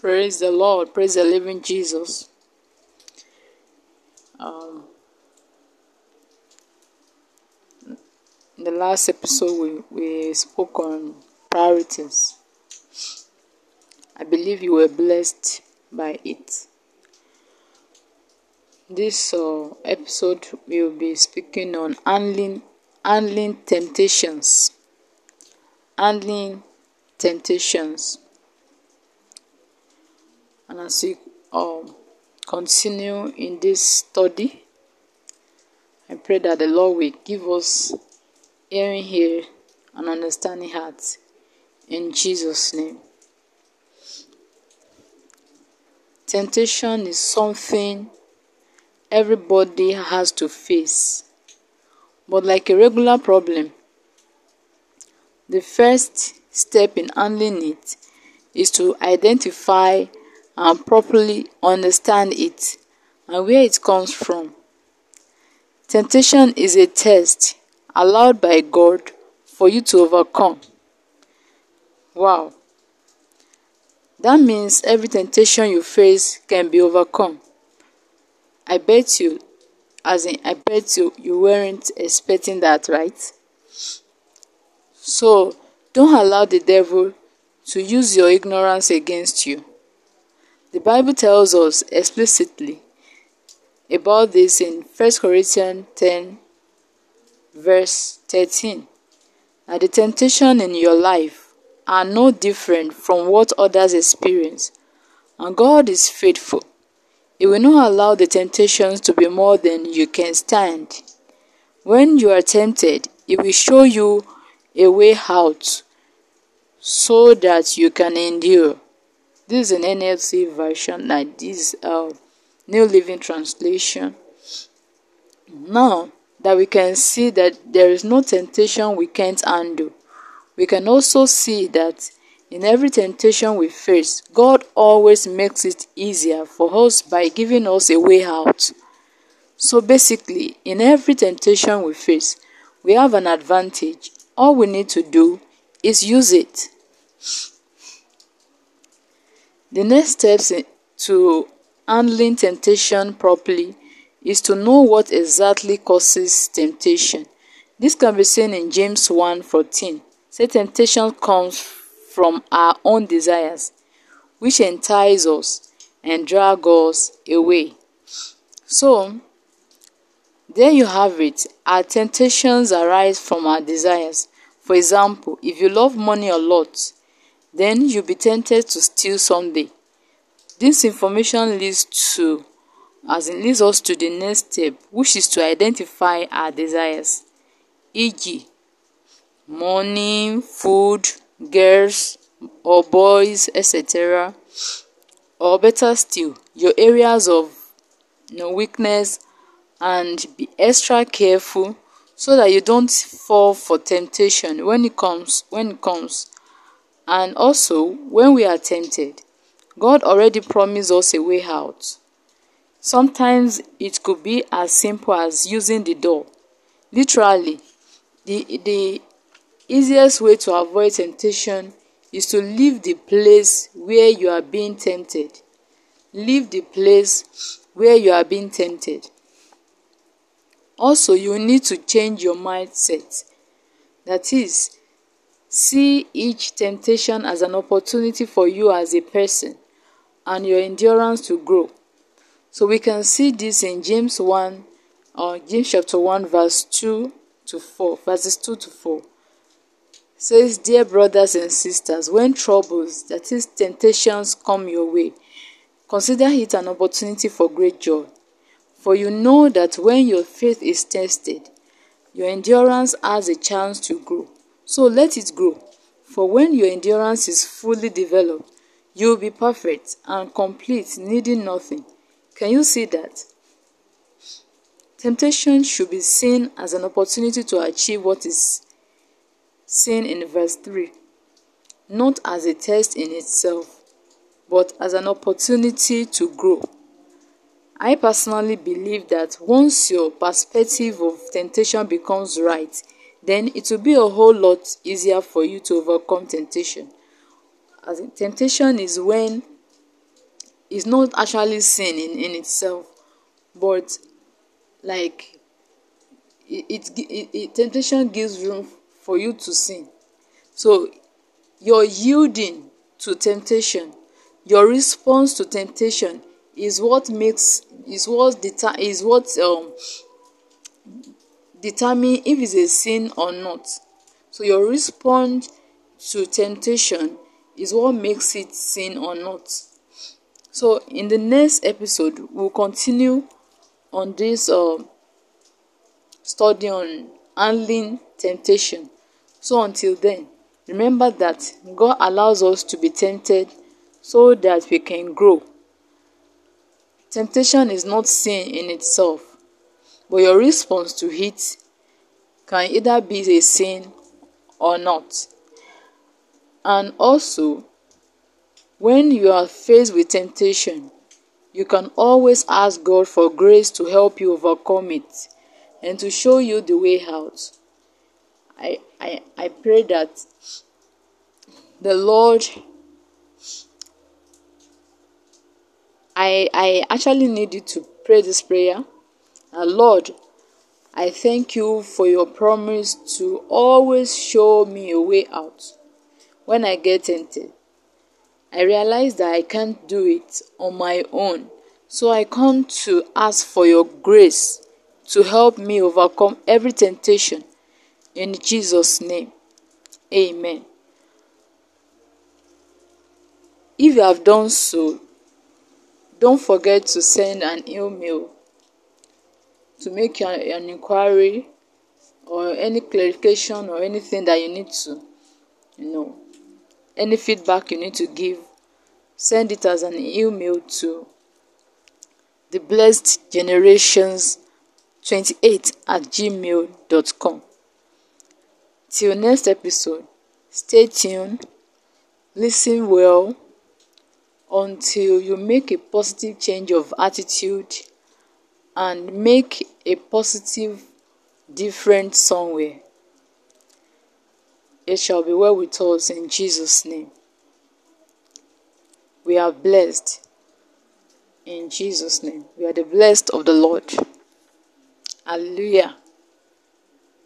Praise the Lord. Praise the living Jesus. Um, in the last episode, we, we spoke on priorities. I believe you were blessed by it. This uh, episode, we will be speaking on handling, handling temptations. Handling temptations. And as we um, continue in this study, I pray that the Lord will give us hearing here and understanding heart in Jesus' name. Temptation is something everybody has to face, but like a regular problem, the first step in handling it is to identify and properly understand it and where it comes from. Temptation is a test allowed by God for you to overcome. Wow. That means every temptation you face can be overcome. I bet you, as in, I bet you, you weren't expecting that, right? So, don't allow the devil to use your ignorance against you. The Bible tells us explicitly about this in 1 Corinthians 10, verse 13. That the temptation in your life are no different from what others experience, and God is faithful. He will not allow the temptations to be more than you can stand. When you are tempted, He will show you a way out so that you can endure. This is an NLT version, like this uh, New Living Translation. Now that we can see that there is no temptation we can't handle, we can also see that in every temptation we face, God always makes it easier for us by giving us a way out. So basically, in every temptation we face, we have an advantage. All we need to do is use it. The next steps to handling temptation properly is to know what exactly causes temptation. This can be seen in James 1:14. Say temptation comes from our own desires, which entice us and drag us away. So, there you have it. Our temptations arise from our desires. For example, if you love money a lot, then you'll be tempted to steal someday. This information leads to as it leads us to the next step, which is to identify our desires, e.g., money, food, girls or boys, etc. Or better still, your areas of you know, weakness and be extra careful so that you don't fall for temptation when it comes when it comes and also, when we are tempted, God already promised us a way out. Sometimes it could be as simple as using the door. Literally, the, the easiest way to avoid temptation is to leave the place where you are being tempted. Leave the place where you are being tempted. Also, you need to change your mindset. That is, See each temptation as an opportunity for you as a person and your endurance to grow. So we can see this in James 1 or James chapter 1 verse 2 to 4, verses 2 to 4. says, Dear brothers and sisters, when troubles, that is temptations come your way, consider it an opportunity for great joy. For you know that when your faith is tested, your endurance has a chance to grow. So let it grow. For when your endurance is fully developed, you will be perfect and complete, needing nothing. Can you see that? Temptation should be seen as an opportunity to achieve what is seen in verse 3, not as a test in itself, but as an opportunity to grow. I personally believe that once your perspective of temptation becomes right, then it will be a whole lot easier for you to overcome temptation. As in, temptation is when it's not actually sin in, in itself, but like it, it, it, it temptation gives room for you to sin. So your yielding to temptation, your response to temptation is what makes is what deter is what um determine if it's a sin or not. So your response to temptation is what makes it sin or not. So in the next episode, we'll continue on this uh, study on handling temptation. So until then, remember that God allows us to be tempted so that we can grow. Temptation is not sin in itself, but your response to it can either be a sin or not. And also, when you are faced with temptation, you can always ask God for grace to help you overcome it and to show you the way out. I, I, I pray that the Lord I, I actually need you to pray this prayer. Uh, Lord, I thank you for your promise to always show me a way out when I get tempted. I realize that I can't do it on my own, so I come to ask for your grace to help me overcome every temptation. In Jesus' name, Amen. If you have done so, don't forget to send an email to make an, an inquiry or any clarification or anything that you need to, you know, any feedback you need to give, send it as an email to the blessed generations 28 at gmail.com. Till next episode, stay tuned, listen well until you make a positive change of attitude and make a positive difference somewhere. It shall be well with us in Jesus' name. We are blessed in Jesus' name. We are the blessed of the Lord. Hallelujah.